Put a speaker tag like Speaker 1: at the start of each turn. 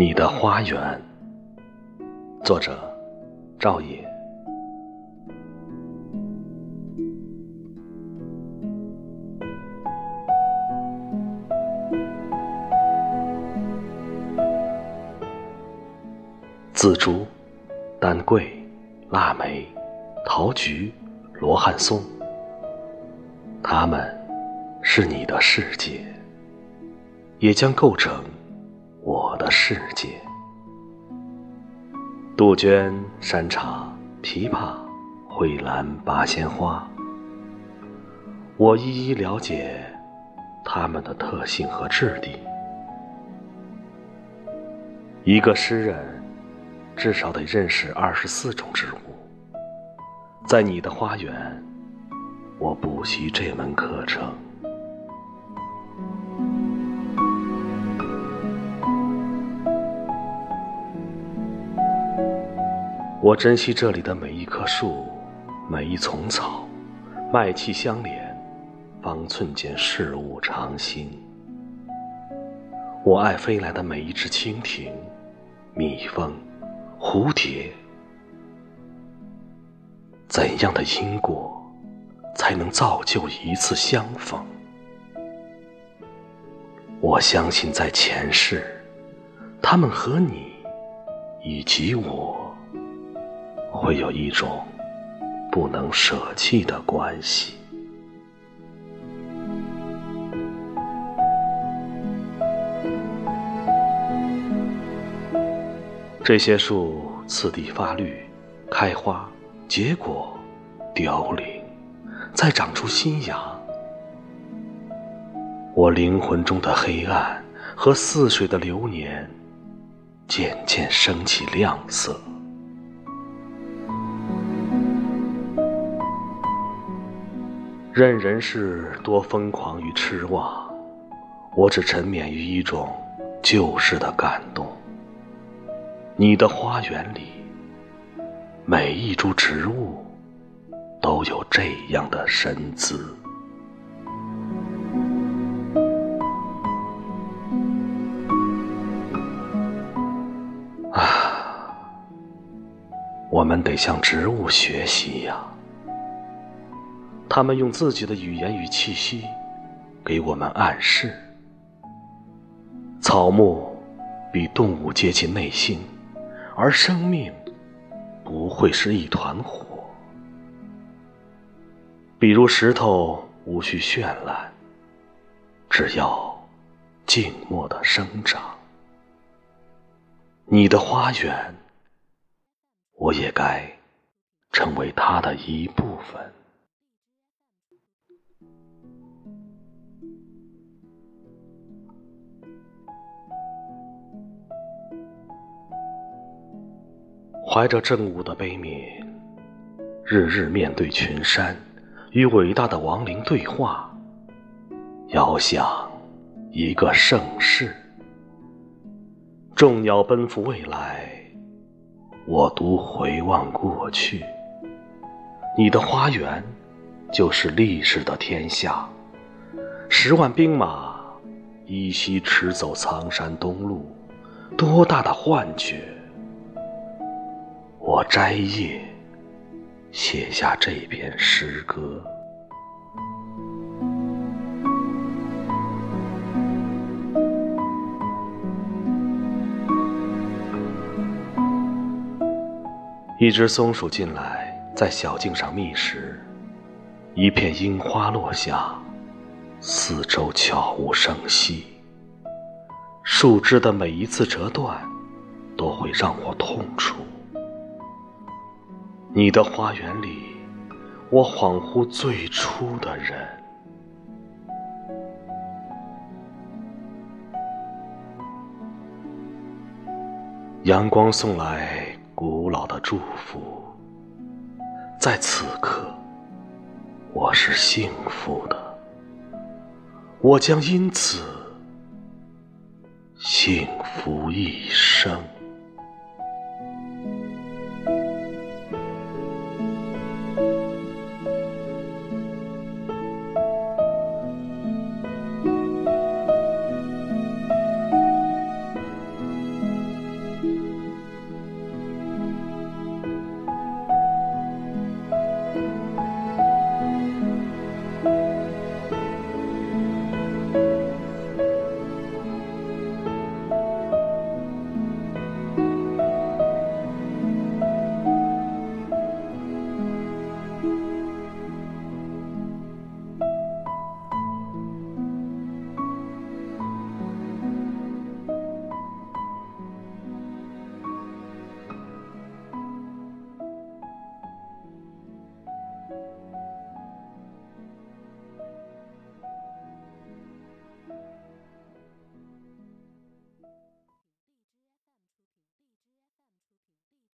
Speaker 1: 你的花园，作者赵野。紫竹、丹桂、腊梅、桃菊、罗汉松，它们是你的世界，也将构成我的世界。杜鹃、山茶、枇杷、蕙兰、八仙花，我一一了解它们的特性和质地。一个诗人。至少得认识二十四种植物，在你的花园，我补习这门课程。我珍惜这里的每一棵树，每一丛草，脉气相连，方寸间事物常新。我爱飞来的每一只蜻蜓、蜜蜂。蝴蝶，怎样的因果才能造就一次相逢？我相信，在前世，他们和你以及我会有一种不能舍弃的关系。这些树次第发绿、开花、结果、凋零，再长出新芽。我灵魂中的黑暗和似水的流年，渐渐升起亮色。任人世多疯狂与痴妄，我只沉湎于一种旧时的感动。你的花园里，每一株植物都有这样的身姿。啊，我们得向植物学习呀！他们用自己的语言与气息给我们暗示。草木比动物接近内心。而生命不会是一团火，比如石头无需绚烂，只要静默的生长。你的花园，我也该成为它的一部分。怀着正午的悲悯，日日面对群山，与伟大的亡灵对话，遥想一个盛世。众鸟奔赴未来，我独回望过去。你的花园，就是历史的天下。十万兵马依稀驰走苍山东路，多大的幻觉！我摘叶，写下这篇诗歌。一只松鼠进来，在小径上觅食。一片樱花落下，四周悄无声息。树枝的每一次折断，都会让我痛楚。你的花园里，我恍惚最初的人。阳光送来古老的祝福，在此刻，我是幸福的。我将因此幸福一生。